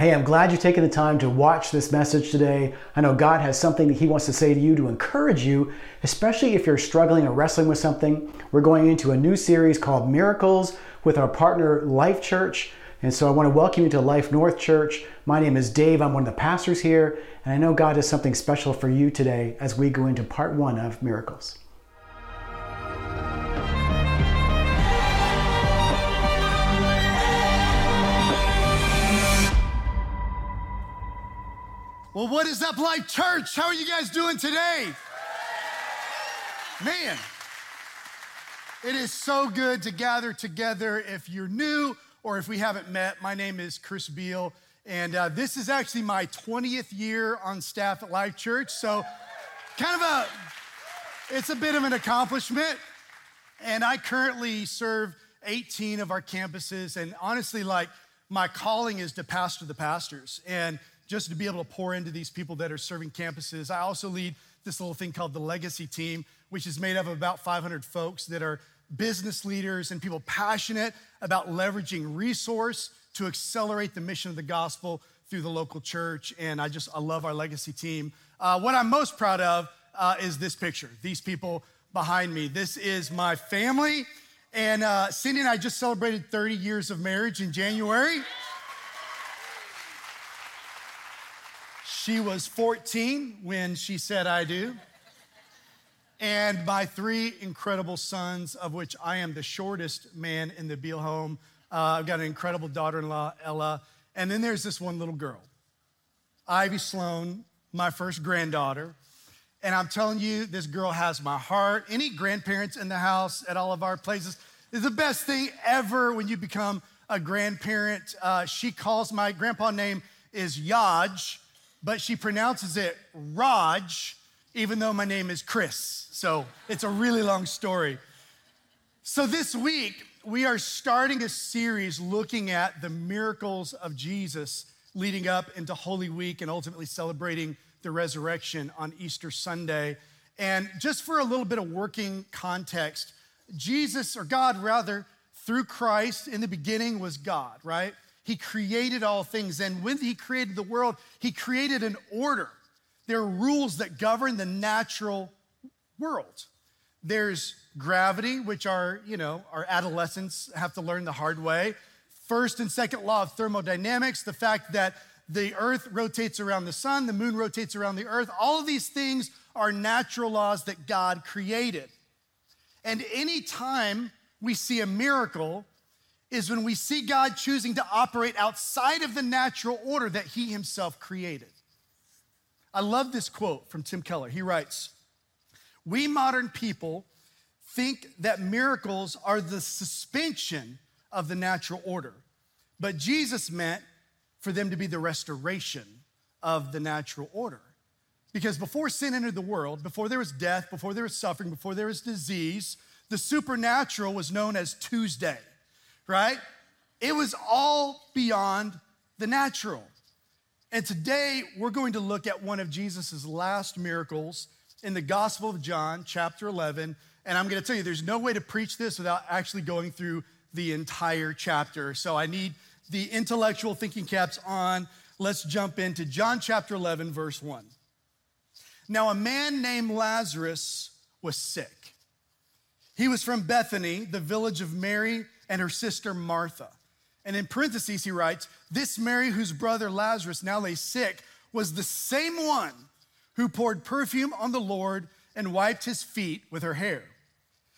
Hey, I'm glad you're taking the time to watch this message today. I know God has something that He wants to say to you to encourage you, especially if you're struggling or wrestling with something. We're going into a new series called Miracles with our partner Life Church. And so I want to welcome you to Life North Church. My name is Dave. I'm one of the pastors here. And I know God has something special for you today as we go into part one of Miracles. Well, what is up, Life Church? How are you guys doing today? Man, it is so good to gather together. If you're new or if we haven't met, my name is Chris Beall, and uh, this is actually my 20th year on staff at Life Church. So, kind of a, it's a bit of an accomplishment. And I currently serve 18 of our campuses, and honestly, like, my calling is to pastor the pastors. And just to be able to pour into these people that are serving campuses. I also lead this little thing called the Legacy Team, which is made up of about 500 folks that are business leaders and people passionate about leveraging resource to accelerate the mission of the gospel through the local church. And I just, I love our Legacy Team. Uh, what I'm most proud of uh, is this picture, these people behind me. This is my family. And uh, Cindy and I just celebrated 30 years of marriage in January. She was 14 when she said, I do. And my three incredible sons, of which I am the shortest man in the Beall home. Uh, I've got an incredible daughter in law, Ella. And then there's this one little girl, Ivy Sloan, my first granddaughter. And I'm telling you, this girl has my heart. Any grandparents in the house at all of our places is the best thing ever when you become a grandparent. Uh, she calls my grandpa name is Yaj, but she pronounces it Raj, even though my name is Chris. So it's a really long story. So this week, we are starting a series looking at the miracles of Jesus leading up into Holy Week and ultimately celebrating the resurrection on Easter Sunday. And just for a little bit of working context, Jesus, or God rather, through Christ in the beginning was God, right? He created all things. And when He created the world, He created an order. There are rules that govern the natural world. There's gravity, which our, you know, our adolescents have to learn the hard way. First and second law of thermodynamics, the fact that the earth rotates around the sun, the moon rotates around the earth. All of these things are natural laws that God created. And anytime we see a miracle, is when we see God choosing to operate outside of the natural order that He Himself created. I love this quote from Tim Keller. He writes We modern people think that miracles are the suspension of the natural order, but Jesus meant for them to be the restoration of the natural order. Because before sin entered the world, before there was death, before there was suffering, before there was disease, the supernatural was known as Tuesday right? It was all beyond the natural. And today we're going to look at one of Jesus' last miracles in the Gospel of John, chapter 11. And I'm going to tell you, there's no way to preach this without actually going through the entire chapter. So I need the intellectual thinking caps on. Let's jump into John chapter 11, verse 1. Now, a man named Lazarus was sick. He was from Bethany, the village of Mary and her sister Martha. And in parentheses, he writes, This Mary, whose brother Lazarus now lay sick, was the same one who poured perfume on the Lord and wiped his feet with her hair.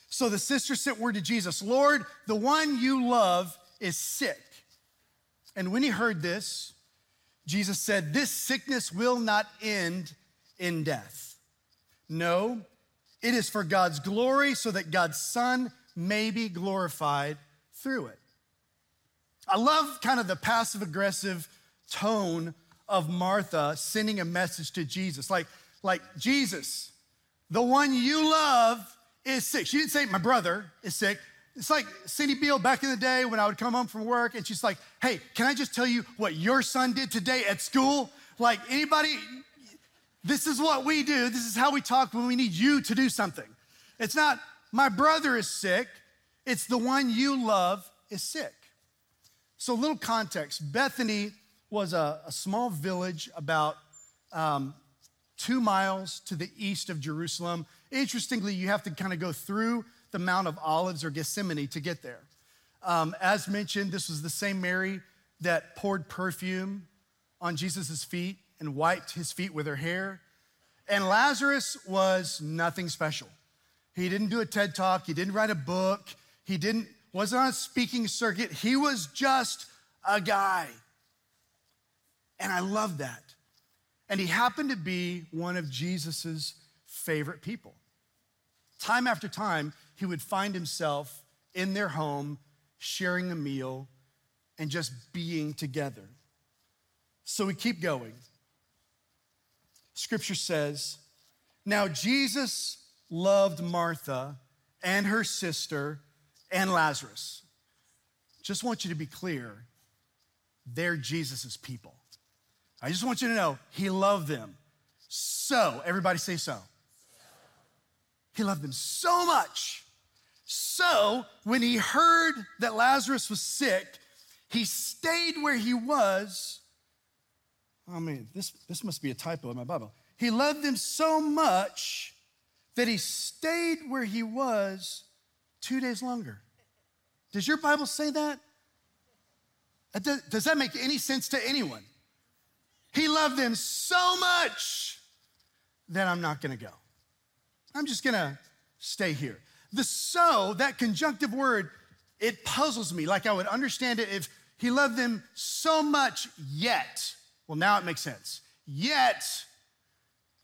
So the sister sent word to Jesus, Lord, the one you love is sick. And when he heard this, Jesus said, This sickness will not end in death. No, it is for God's glory, so that God's Son may be glorified through it. I love kind of the passive aggressive tone of Martha sending a message to Jesus. Like, like Jesus, the one you love is sick. She didn't say, My brother is sick. It's like Cindy Beall back in the day when I would come home from work and she's like, Hey, can I just tell you what your son did today at school? Like, anybody, this is what we do. This is how we talk when we need you to do something. It's not, My brother is sick. It's the one you love is sick. So, little context Bethany was a, a small village about um, two miles to the east of Jerusalem. Interestingly, you have to kind of go through the Mount of Olives or Gethsemane to get there. Um, as mentioned, this was the same Mary that poured perfume on Jesus' feet and wiped his feet with her hair. And Lazarus was nothing special. He didn't do a TED talk, he didn't write a book, he didn't wasn't on a speaking circuit. He was just a guy. And I love that. And he happened to be one of Jesus's favorite people. Time after time, he would find himself in their home, sharing a meal, and just being together. So we keep going. Scripture says, Now Jesus loved Martha and her sister and Lazarus. Just want you to be clear, they're Jesus' people. I just want you to know he loved them. So, everybody say so. He loved them so much. So, when he heard that Lazarus was sick, he stayed where he was. I mean, this, this must be a typo in my Bible. He loved them so much that he stayed where he was two days longer. Does your Bible say that? Does that make any sense to anyone? He loved them so much that I'm not gonna go. I'm just gonna stay here. The so, that conjunctive word, it puzzles me. Like I would understand it if he loved them so much yet. Well, now it makes sense. Yet,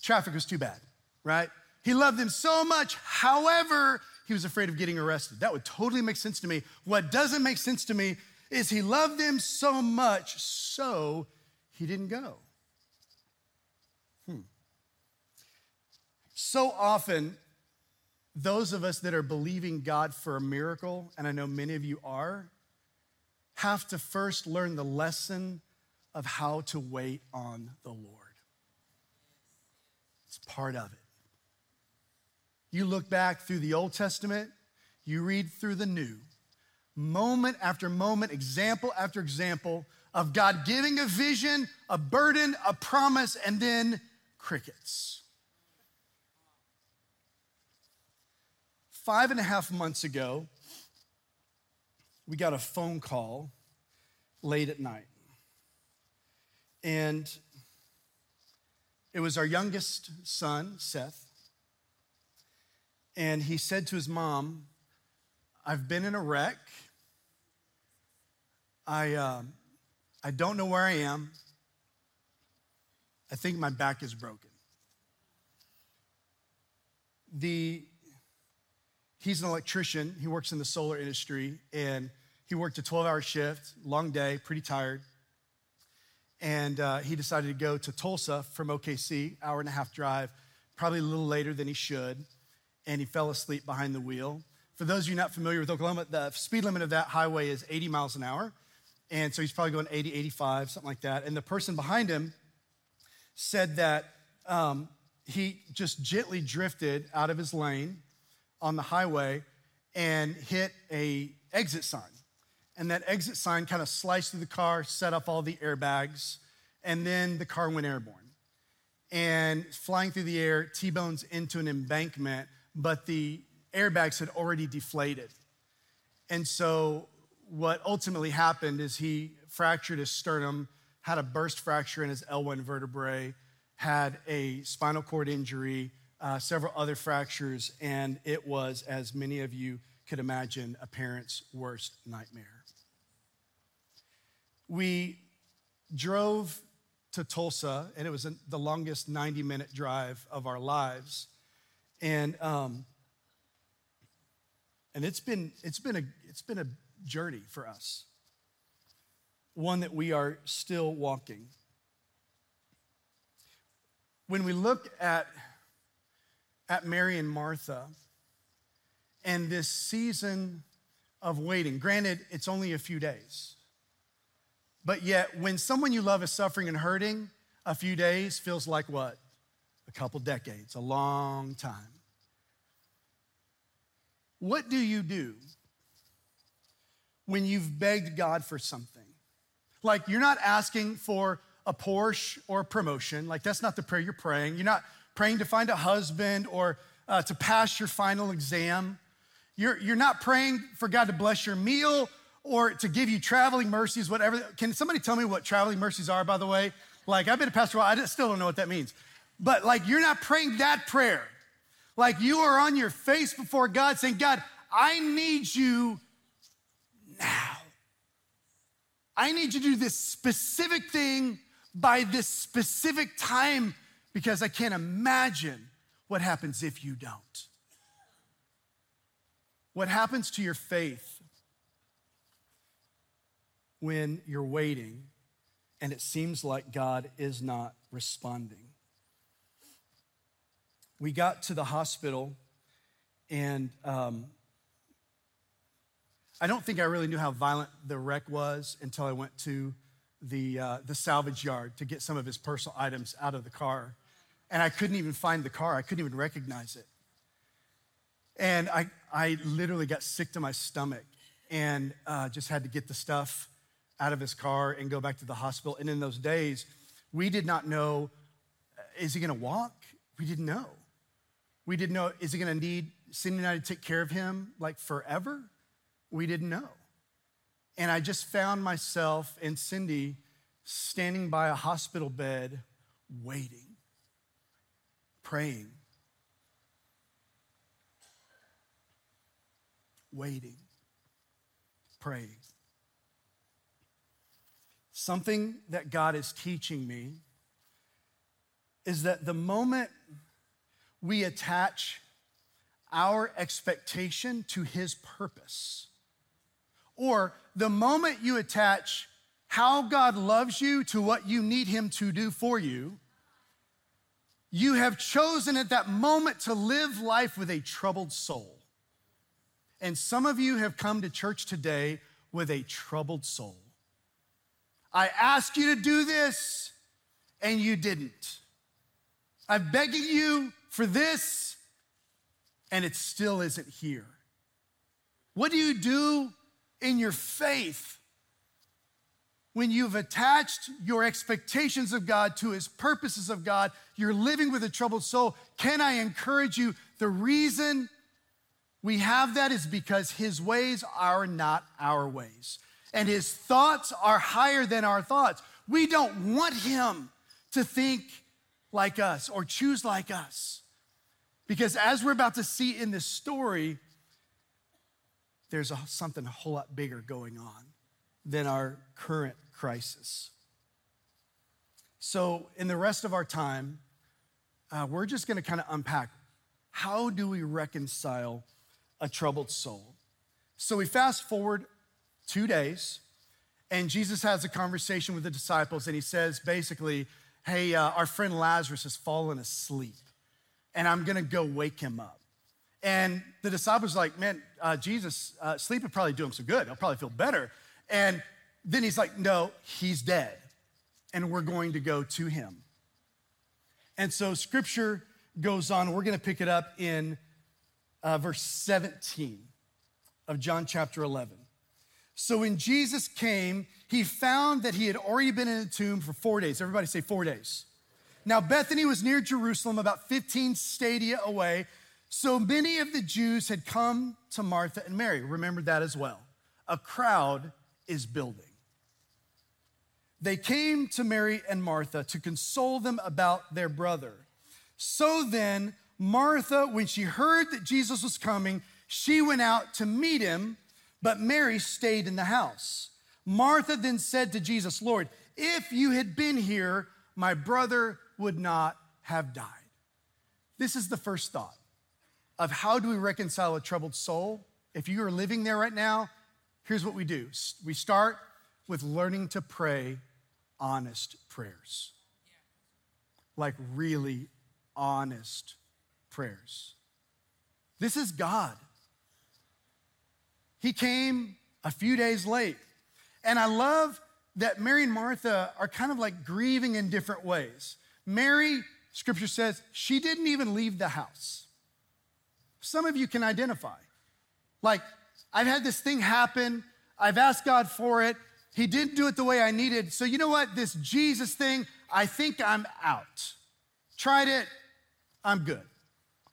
traffic was too bad, right? He loved them so much. However, he was afraid of getting arrested. That would totally make sense to me. What doesn't make sense to me is he loved them so much, so he didn't go. Hmm. So often, those of us that are believing God for a miracle, and I know many of you are, have to first learn the lesson of how to wait on the Lord. It's part of it. You look back through the Old Testament, you read through the New, moment after moment, example after example of God giving a vision, a burden, a promise, and then crickets. Five and a half months ago, we got a phone call late at night. And it was our youngest son, Seth. And he said to his mom, I've been in a wreck. I, uh, I don't know where I am. I think my back is broken. The, he's an electrician. He works in the solar industry, and he worked a 12 hour shift, long day, pretty tired. And uh, he decided to go to Tulsa from OKC, hour and a half drive, probably a little later than he should and he fell asleep behind the wheel. For those of you not familiar with Oklahoma, the speed limit of that highway is 80 miles an hour. And so he's probably going 80, 85, something like that. And the person behind him said that um, he just gently drifted out of his lane on the highway and hit a exit sign. And that exit sign kind of sliced through the car, set up all the airbags, and then the car went airborne. And flying through the air, T-bones into an embankment but the airbags had already deflated. And so, what ultimately happened is he fractured his sternum, had a burst fracture in his L1 vertebrae, had a spinal cord injury, uh, several other fractures, and it was, as many of you could imagine, a parent's worst nightmare. We drove to Tulsa, and it was the longest 90 minute drive of our lives. And, um, and it's been, it's, been a, it's been a journey for us, one that we are still walking. When we look at, at Mary and Martha and this season of waiting, granted, it's only a few days. But yet, when someone you love is suffering and hurting, a few days feels like what? A couple decades, a long time. What do you do when you've begged God for something? Like, you're not asking for a Porsche or a promotion. Like, that's not the prayer you're praying. You're not praying to find a husband or uh, to pass your final exam. You're, you're not praying for God to bless your meal or to give you traveling mercies, whatever. Can somebody tell me what traveling mercies are, by the way? Like, I've been a pastor a while, I still don't know what that means. But, like, you're not praying that prayer. Like, you are on your face before God saying, God, I need you now. I need you to do this specific thing by this specific time because I can't imagine what happens if you don't. What happens to your faith when you're waiting and it seems like God is not responding? We got to the hospital and um, I don't think I really knew how violent the wreck was until I went to the, uh, the salvage yard to get some of his personal items out of the car. And I couldn't even find the car, I couldn't even recognize it. And I, I literally got sick to my stomach and uh, just had to get the stuff out of his car and go back to the hospital. And in those days, we did not know uh, is he gonna walk? We didn't know. We didn't know, is he gonna need Cindy and I to take care of him like forever? we didn't know. And I just found myself and Cindy standing by a hospital bed, waiting, praying, waiting, praying. Something that God is teaching me is that the moment we attach our expectation to His purpose, or the moment you attach how God loves you to what you need Him to do for you, you have chosen at that moment to live life with a troubled soul. And some of you have come to church today with a troubled soul. I asked you to do this and you didn't. I'm begging you for this and it still isn't here. What do you do in your faith when you've attached your expectations of God to his purposes of God, you're living with a troubled soul. Can I encourage you? The reason we have that is because his ways are not our ways, and his thoughts are higher than our thoughts. We don't want him to think like us or choose like us. Because as we're about to see in this story, there's a, something a whole lot bigger going on than our current crisis. So, in the rest of our time, uh, we're just going to kind of unpack how do we reconcile a troubled soul? So, we fast forward two days, and Jesus has a conversation with the disciples, and he says basically, Hey, uh, our friend Lazarus has fallen asleep, and I'm to go wake him up. And the disciples are like, man, uh, Jesus, uh, sleep would probably do him some good. He'll probably feel better. And then he's like, no, he's dead. And we're going to go to him. And so scripture goes on. We're to pick it up in uh, verse 17 of John chapter 11. So when Jesus came, he found that he had already been in the tomb for four days. Everybody say four days. Now, Bethany was near Jerusalem, about 15 stadia away. So many of the Jews had come to Martha and Mary. Remember that as well. A crowd is building. They came to Mary and Martha to console them about their brother. So then, Martha, when she heard that Jesus was coming, she went out to meet him, but Mary stayed in the house. Martha then said to Jesus, Lord, if you had been here, my brother would not have died. This is the first thought of how do we reconcile a troubled soul. If you are living there right now, here's what we do we start with learning to pray honest prayers. Like really honest prayers. This is God. He came a few days late. And I love that Mary and Martha are kind of like grieving in different ways. Mary, scripture says, she didn't even leave the house. Some of you can identify. Like, I've had this thing happen, I've asked God for it, He didn't do it the way I needed. So, you know what? This Jesus thing, I think I'm out. Tried it, I'm good.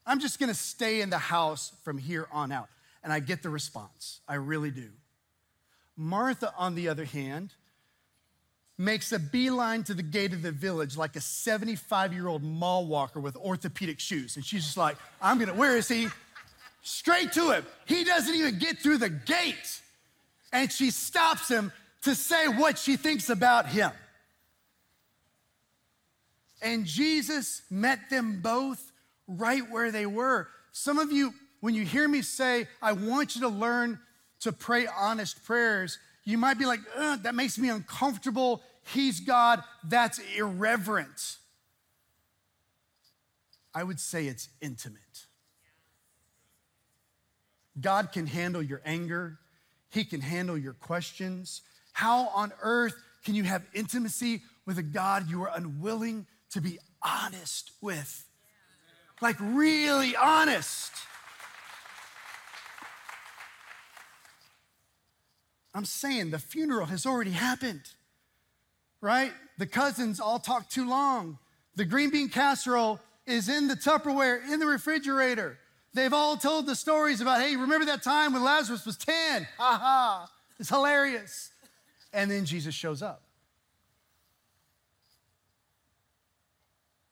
I'm just gonna stay in the house from here on out. And I get the response. I really do. Martha, on the other hand, makes a beeline to the gate of the village like a 75 year old mall walker with orthopedic shoes. And she's just like, I'm gonna, where is he? Straight to him. He doesn't even get through the gate. And she stops him to say what she thinks about him. And Jesus met them both right where they were. Some of you, when you hear me say, I want you to learn to pray honest prayers, you might be like, that makes me uncomfortable. He's God. That's irreverent. I would say it's intimate. God can handle your anger, He can handle your questions. How on earth can you have intimacy with a God you are unwilling to be honest with? Like, really honest. I'm saying the funeral has already happened, right? The cousins all talk too long. The green bean casserole is in the Tupperware in the refrigerator. They've all told the stories about, hey, remember that time when Lazarus was 10? Ha ha. It's hilarious. And then Jesus shows up.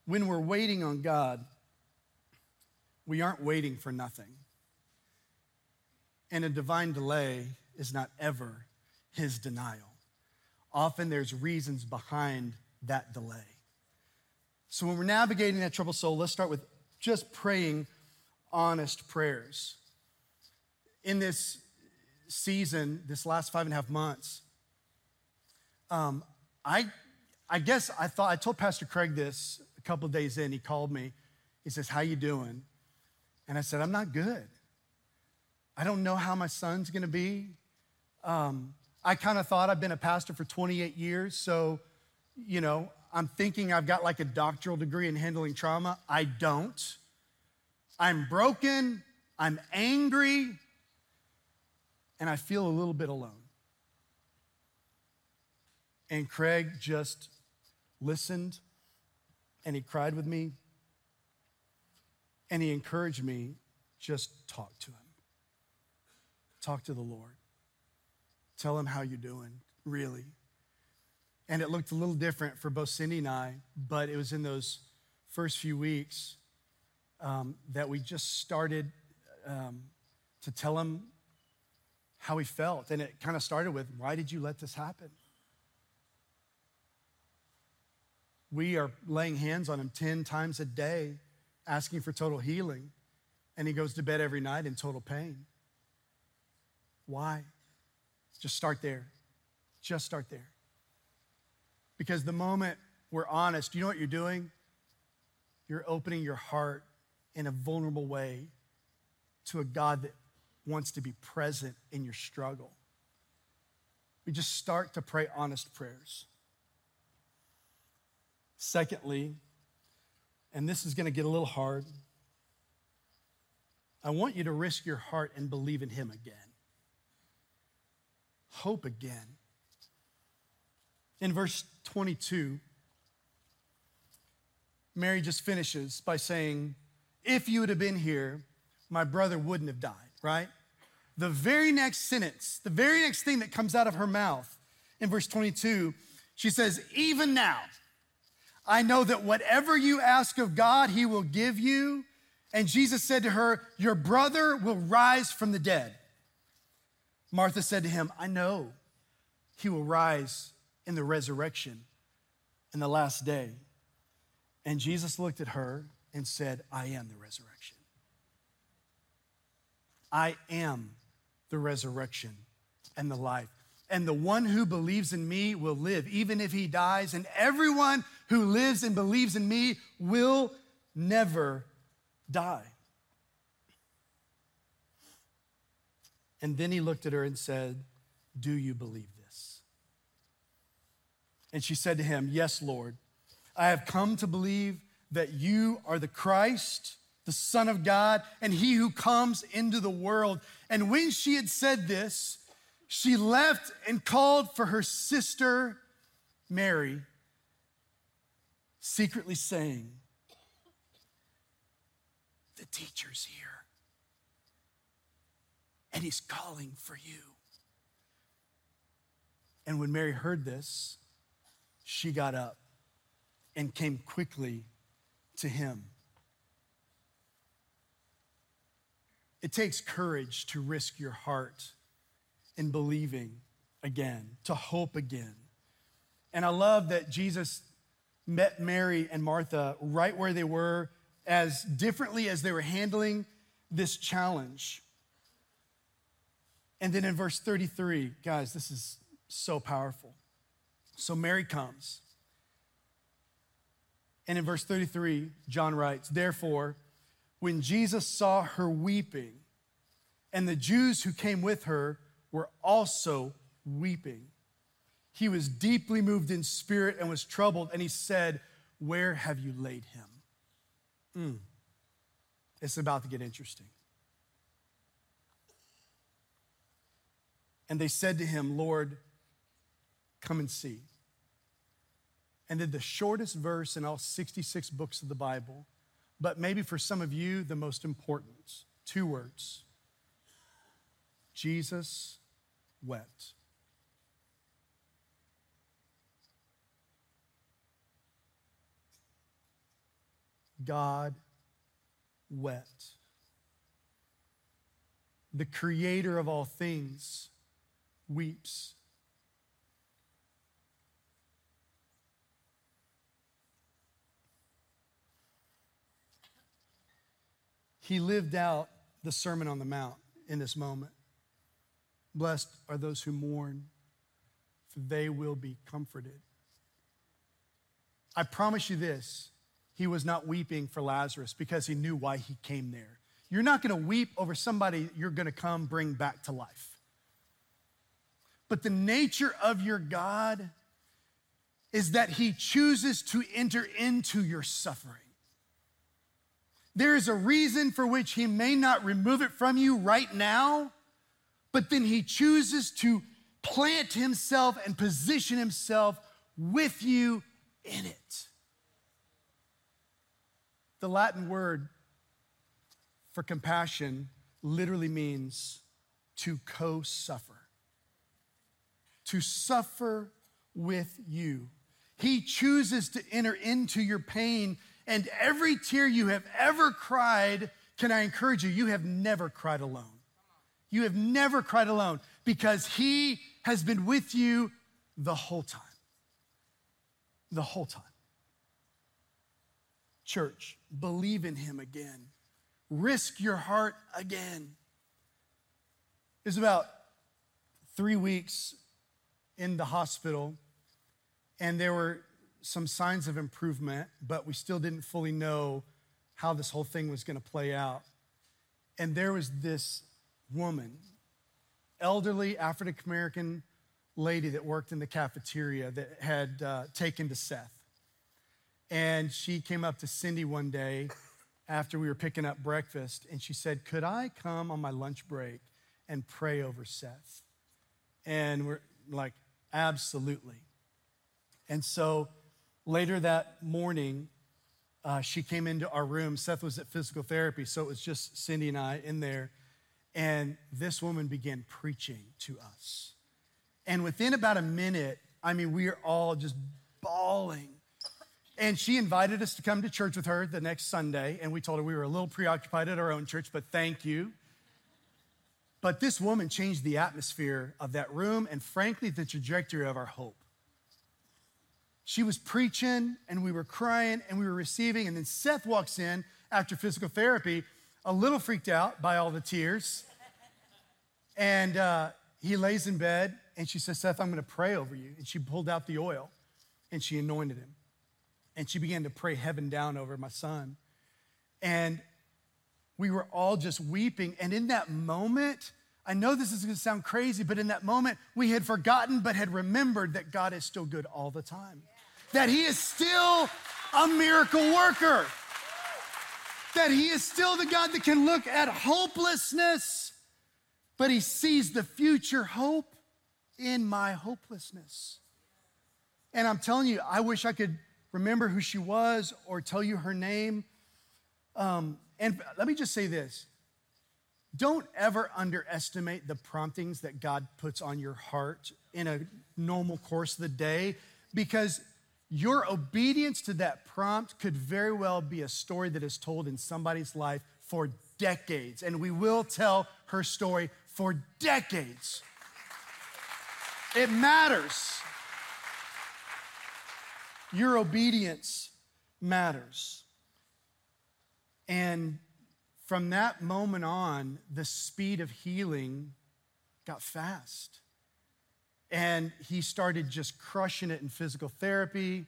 When we're waiting on God, we aren't waiting for nothing. And a divine delay is not ever his denial. Often there's reasons behind that delay. So when we're navigating that troubled soul, let's start with just praying honest prayers. In this season, this last five and a half months, um, I, I guess I thought I told Pastor Craig this a couple days in. He called me. He says, "How you doing?" And I said, "I'm not good. I don't know how my son's going to be. Um, I kind of thought I've been a pastor for 28 years, so, you know, I'm thinking I've got like a doctoral degree in handling trauma. I don't. I'm broken, I'm angry, and I feel a little bit alone. And Craig just listened and he cried with me and he encouraged me just talk to him. Talk to the Lord. Tell him how you're doing, really. And it looked a little different for both Cindy and I, but it was in those first few weeks um, that we just started um, to tell him how he felt. And it kind of started with, Why did you let this happen? We are laying hands on him 10 times a day, asking for total healing. And he goes to bed every night in total pain. Why? Just start there. Just start there. Because the moment we're honest, you know what you're doing? You're opening your heart in a vulnerable way to a God that wants to be present in your struggle. We just start to pray honest prayers. Secondly, and this is going to get a little hard, I want you to risk your heart and believe in Him again hope again. In verse 22, Mary just finishes by saying, If you would have been here, my brother wouldn't have died, right? The very next sentence, the very next thing that comes out of her mouth in verse 22, she says, Even now, I know that whatever you ask of God, he will give you. And Jesus said to her, Your brother will rise from the dead. Martha said to him, I know he will rise in the resurrection in the last day. And Jesus looked at her and said, I am the resurrection. I am the resurrection and the life. And the one who believes in me will live, even if he dies. And everyone who lives and believes in me will never die. And then he looked at her and said, Do you believe this? And she said to him, Yes, Lord. I have come to believe that you are the Christ, the Son of God, and he who comes into the world. And when she had said this, she left and called for her sister Mary, secretly saying, The teacher's here, and he's calling for you. And when Mary heard this, she got up and came quickly to him. It takes courage to risk your heart in believing again, to hope again. And I love that Jesus met Mary and Martha right where they were, as differently as they were handling this challenge. And then in verse 33, guys, this is so powerful. So Mary comes. And in verse 33, John writes, Therefore, when Jesus saw her weeping, and the Jews who came with her were also weeping, he was deeply moved in spirit and was troubled, and he said, Where have you laid him? Mm. It's about to get interesting. And they said to him, Lord, come and see. And then the shortest verse in all 66 books of the Bible, but maybe for some of you, the most important two words Jesus wept. God wept. The creator of all things weeps. He lived out the Sermon on the Mount in this moment. Blessed are those who mourn, for they will be comforted. I promise you this he was not weeping for Lazarus because he knew why he came there. You're not gonna weep over somebody you're gonna come bring back to life. But the nature of your God is that he chooses to enter into your suffering. There is a reason for which he may not remove it from you right now, but then he chooses to plant himself and position himself with you in it. The Latin word for compassion literally means to co suffer, to suffer with you. He chooses to enter into your pain, and every tear you have ever cried, can I encourage you, you have never cried alone. You have never cried alone because He has been with you the whole time. The whole time. Church, believe in him again. Risk your heart again. It was about three weeks in the hospital, and there were some signs of improvement, but we still didn't fully know how this whole thing was going to play out. And there was this woman, elderly African American lady that worked in the cafeteria that had uh, taken to Seth. And she came up to Cindy one day after we were picking up breakfast, and she said, Could I come on my lunch break and pray over Seth? And we're like, Absolutely. And so later that morning, uh, she came into our room. Seth was at physical therapy, so it was just Cindy and I in there. And this woman began preaching to us. And within about a minute, I mean, we are all just bawling and she invited us to come to church with her the next Sunday, and we told her we were a little preoccupied at our own church, but thank you. But this woman changed the atmosphere of that room and, frankly, the trajectory of our hope. She was preaching, and we were crying, and we were receiving. And then Seth walks in after physical therapy, a little freaked out by all the tears. And uh, he lays in bed, and she says, Seth, I'm going to pray over you. And she pulled out the oil, and she anointed him and she began to pray heaven down over my son. And we were all just weeping. And in that moment, I know this is gonna sound crazy, but in that moment, we had forgotten but had remembered that God is still good all the time, that He is still a miracle worker, that He is still the God that can look at hopelessness, but He sees the future hope in my hopelessness. And I'm telling you, I wish I could remember who she was or tell you her name. Um, and let me just say this don't ever underestimate the promptings that God puts on your heart in a normal course of the day because your obedience to that prompt could very well be a story that is told in somebody's life for decades. And we will tell her story for decades. It matters. Your obedience matters. And from that moment on, the speed of healing got fast. And he started just crushing it in physical therapy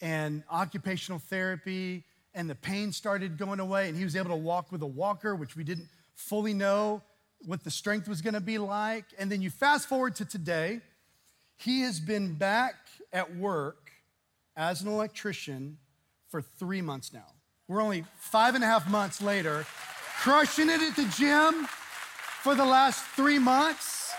and occupational therapy, and the pain started going away. And he was able to walk with a walker, which we didn't fully know what the strength was gonna be like. And then you fast forward to today, he has been back at work as an electrician for three months now. We're only five and a half months later, crushing it at the gym for the last three months.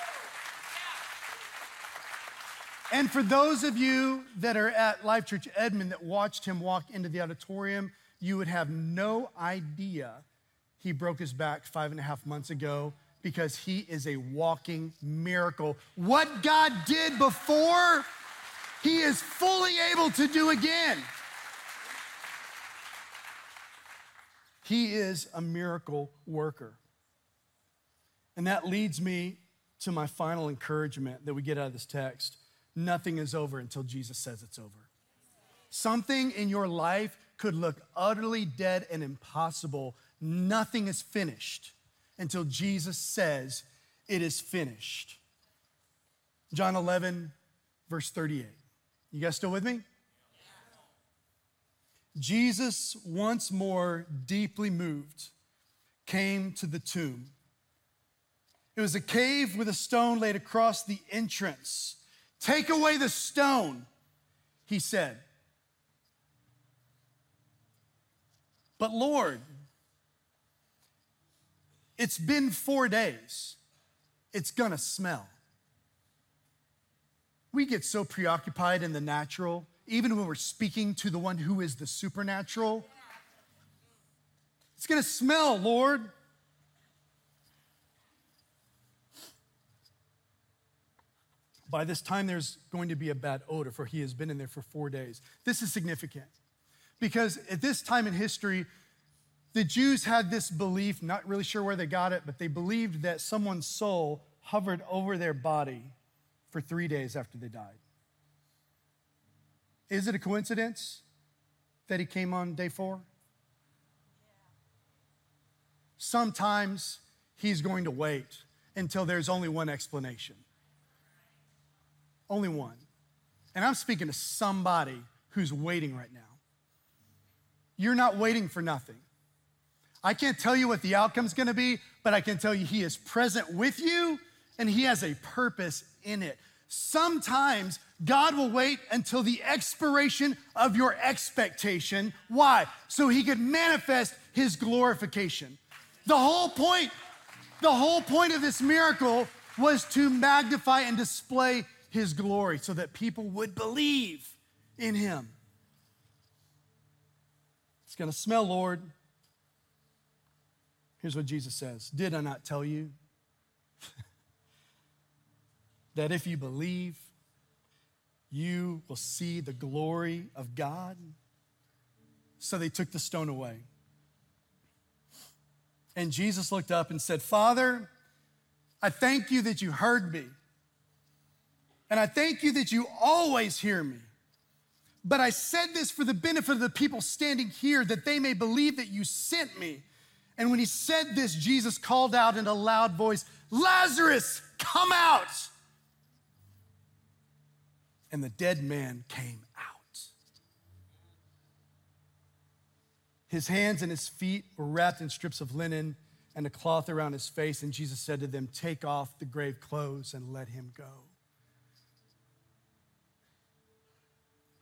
And for those of you that are at Life Church Edmond that watched him walk into the auditorium, you would have no idea he broke his back five and a half months ago because he is a walking miracle. What God did before, he is fully able to do again. He is a miracle worker. And that leads me to my final encouragement that we get out of this text. Nothing is over until Jesus says it's over. Something in your life could look utterly dead and impossible. Nothing is finished until Jesus says it is finished. John 11, verse 38. You guys still with me? Jesus, once more deeply moved, came to the tomb. It was a cave with a stone laid across the entrance. Take away the stone, he said. But Lord, it's been four days. It's gonna smell. We get so preoccupied in the natural even when we're speaking to the one who is the supernatural. It's gonna smell, Lord. By this time, there's going to be a bad odor, for he has been in there for four days. This is significant because at this time in history, the Jews had this belief, not really sure where they got it, but they believed that someone's soul hovered over their body for three days after they died. Is it a coincidence that he came on day four? Sometimes he's going to wait until there's only one explanation. Only one. And I'm speaking to somebody who's waiting right now. You're not waiting for nothing. I can't tell you what the outcome's gonna be, but I can tell you he is present with you and he has a purpose in it. Sometimes God will wait until the expiration of your expectation. Why? So he could manifest his glorification. The whole point, the whole point of this miracle was to magnify and display his glory so that people would believe in him. It's going to smell, Lord. Here's what Jesus says Did I not tell you that if you believe, you will see the glory of God. So they took the stone away. And Jesus looked up and said, Father, I thank you that you heard me. And I thank you that you always hear me. But I said this for the benefit of the people standing here, that they may believe that you sent me. And when he said this, Jesus called out in a loud voice, Lazarus, come out and the dead man came out. His hands and his feet were wrapped in strips of linen and a cloth around his face, and Jesus said to them, Take off the grave clothes and let him go.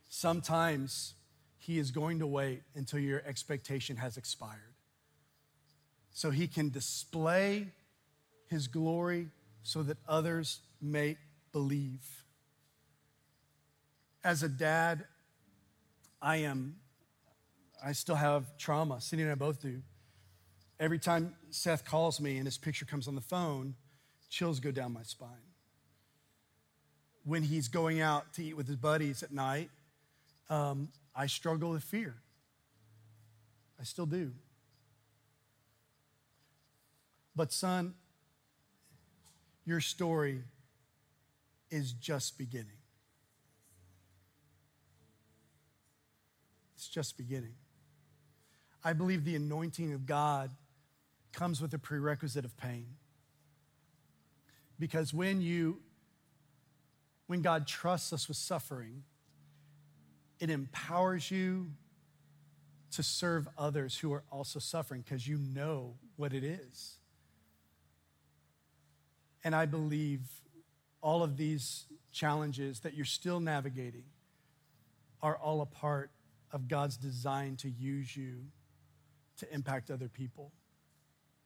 Sometimes he is going to wait until your expectation has expired so he can display his glory so that others may believe. As a dad, I am, I still have trauma. Cindy and I both do. Every time Seth calls me and his picture comes on the phone, chills go down my spine. When he's going out to eat with his buddies at night, um, I struggle with fear. I still do. But, son, your story is just beginning. It's just beginning. I believe the anointing of God comes with a prerequisite of pain. Because when you when God trusts us with suffering, it empowers you to serve others who are also suffering because you know what it is. And I believe all of these challenges that you're still navigating are all a part of God's design to use you to impact other people.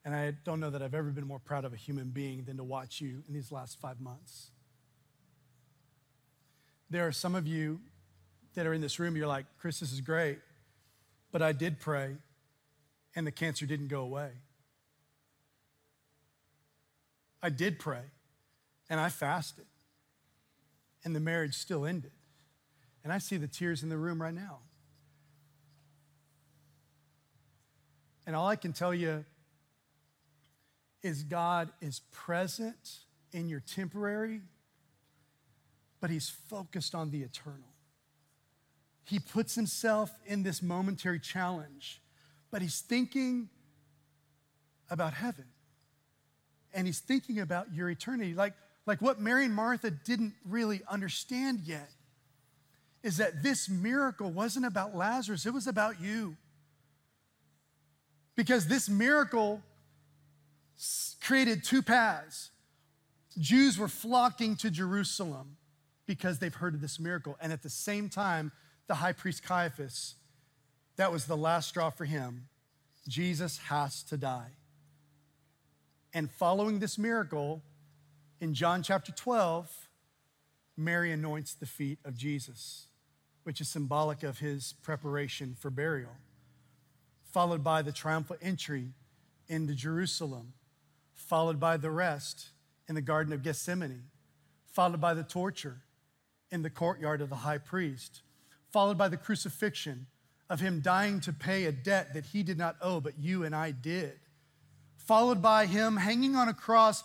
And I don't know that I've ever been more proud of a human being than to watch you in these last five months. There are some of you that are in this room, you're like, Chris, this is great, but I did pray and the cancer didn't go away. I did pray and I fasted and the marriage still ended. And I see the tears in the room right now. And all I can tell you is God is present in your temporary, but He's focused on the eternal. He puts Himself in this momentary challenge, but He's thinking about heaven and He's thinking about your eternity. Like, like what Mary and Martha didn't really understand yet is that this miracle wasn't about Lazarus, it was about you. Because this miracle created two paths. Jews were flocking to Jerusalem because they've heard of this miracle. And at the same time, the high priest Caiaphas, that was the last straw for him. Jesus has to die. And following this miracle, in John chapter 12, Mary anoints the feet of Jesus, which is symbolic of his preparation for burial, followed by the triumphal entry into Jerusalem followed by the rest in the Garden of Gethsemane, followed by the torture in the courtyard of the high priest, followed by the crucifixion of him dying to pay a debt that he did not owe, but you and I did, followed by him hanging on a cross,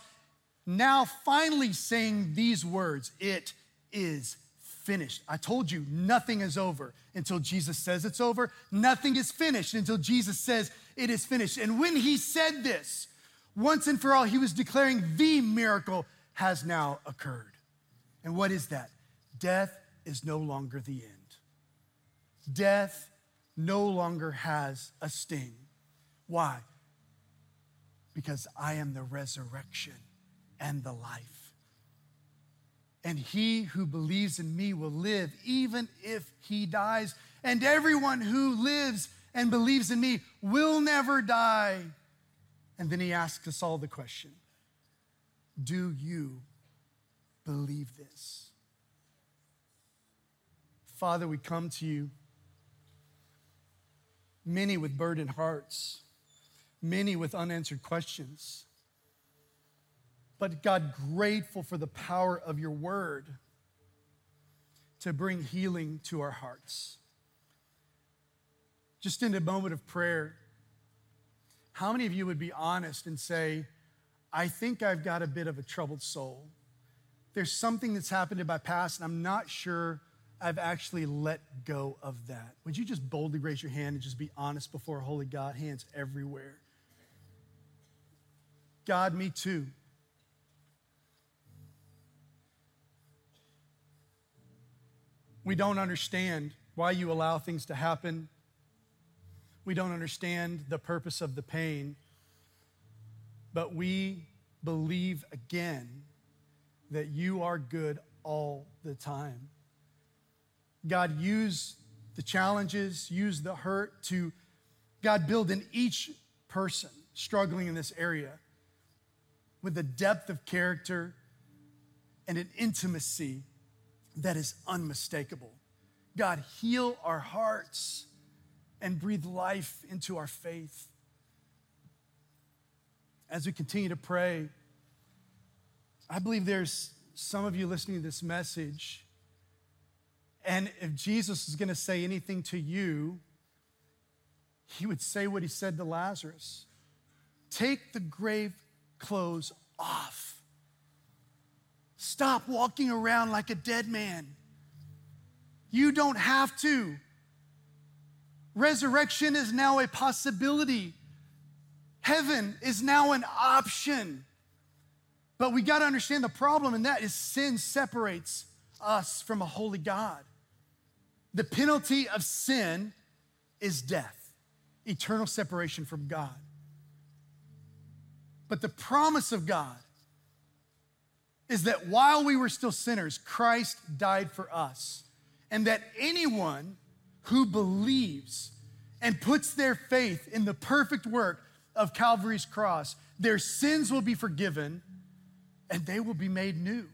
now finally saying these words It is finished. I told you nothing is over until Jesus says it's over. Nothing is finished until Jesus says it is finished. And when he said this, once and for all, he was declaring the miracle has now occurred. And what is that? Death is no longer the end. Death no longer has a sting. Why? Because I am the resurrection and the life. And he who believes in me will live even if he dies. And everyone who lives and believes in me will never die. And then he asks us all the question Do you believe this? Father, we come to you, many with burdened hearts, many with unanswered questions. But God, grateful for the power of your word to bring healing to our hearts. Just in a moment of prayer, how many of you would be honest and say, I think I've got a bit of a troubled soul? There's something that's happened in my past, and I'm not sure I've actually let go of that. Would you just boldly raise your hand and just be honest before Holy God? Hands everywhere. God, me too. We don't understand why you allow things to happen we don't understand the purpose of the pain, but we believe again that you are good all the time. God, use the challenges, use the hurt to, God, build in each person struggling in this area with a depth of character and an intimacy that is unmistakable. God, heal our hearts and breathe life into our faith. As we continue to pray, I believe there's some of you listening to this message, and if Jesus is going to say anything to you, he would say what he said to Lazarus Take the grave clothes off. Stop walking around like a dead man. You don't have to. Resurrection is now a possibility. Heaven is now an option. But we got to understand the problem and that is sin separates us from a holy God. The penalty of sin is death, eternal separation from God. But the promise of God is that while we were still sinners, Christ died for us, and that anyone who believes and puts their faith in the perfect work of Calvary's cross, their sins will be forgiven and they will be made new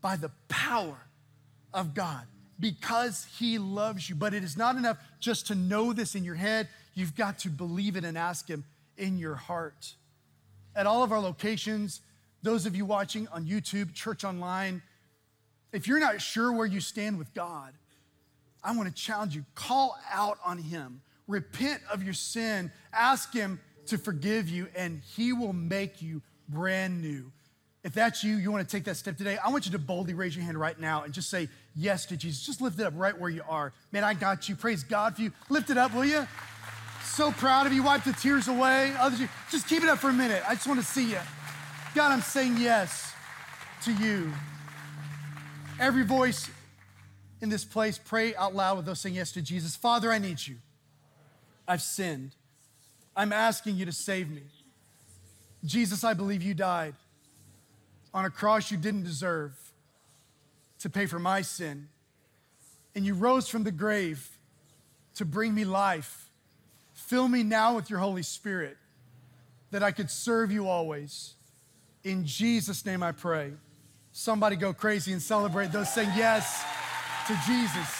by the power of God because He loves you. But it is not enough just to know this in your head, you've got to believe it and ask Him in your heart. At all of our locations, those of you watching on YouTube, Church Online, if you're not sure where you stand with God, I want to challenge you call out on Him, repent of your sin, ask Him to forgive you, and He will make you brand new. If that's you, you want to take that step today, I want you to boldly raise your hand right now and just say yes to Jesus. Just lift it up right where you are. Man, I got you. Praise God for you. Lift it up, will you? So proud of you. Wipe the tears away. Others, just keep it up for a minute. I just want to see you. God, I'm saying yes to you. Every voice in this place, pray out loud with those saying yes to Jesus. Father, I need you. I've sinned. I'm asking you to save me. Jesus, I believe you died on a cross you didn't deserve to pay for my sin. And you rose from the grave to bring me life. Fill me now with your Holy Spirit that I could serve you always. In Jesus' name I pray. Somebody go crazy and celebrate those saying yes to Jesus.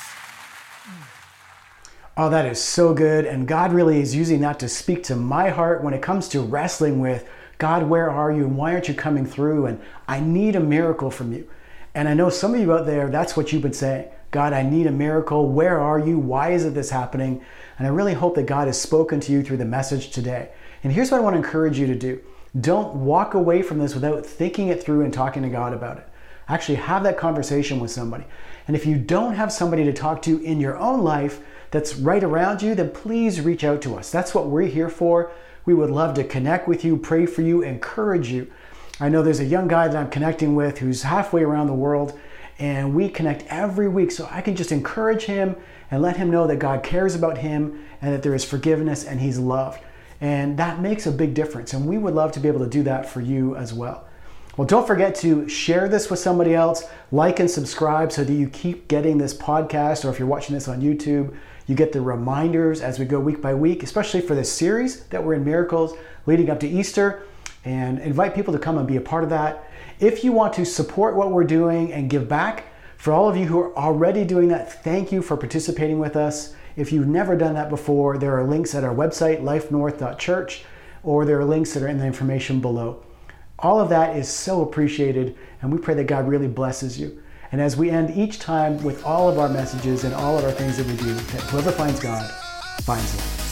Oh, that is so good. And God really is using that to speak to my heart when it comes to wrestling with God, where are you? And why aren't you coming through? And I need a miracle from you. And I know some of you out there, that's what you've been saying. God, I need a miracle. Where are you? Why is it this happening? And I really hope that God has spoken to you through the message today. And here's what I want to encourage you to do don't walk away from this without thinking it through and talking to God about it. Actually, have that conversation with somebody. And if you don't have somebody to talk to in your own life that's right around you, then please reach out to us. That's what we're here for. We would love to connect with you, pray for you, encourage you. I know there's a young guy that I'm connecting with who's halfway around the world, and we connect every week so I can just encourage him and let him know that God cares about him and that there is forgiveness and he's loved. And that makes a big difference, and we would love to be able to do that for you as well. Well, don't forget to share this with somebody else, like and subscribe so that you keep getting this podcast, or if you're watching this on YouTube, you get the reminders as we go week by week, especially for this series that we're in Miracles leading up to Easter, and invite people to come and be a part of that. If you want to support what we're doing and give back, for all of you who are already doing that, thank you for participating with us. If you've never done that before, there are links at our website, lifenorth.church, or there are links that are in the information below. All of that is so appreciated, and we pray that God really blesses you. And as we end each time with all of our messages and all of our things that we do, that whoever finds God finds life.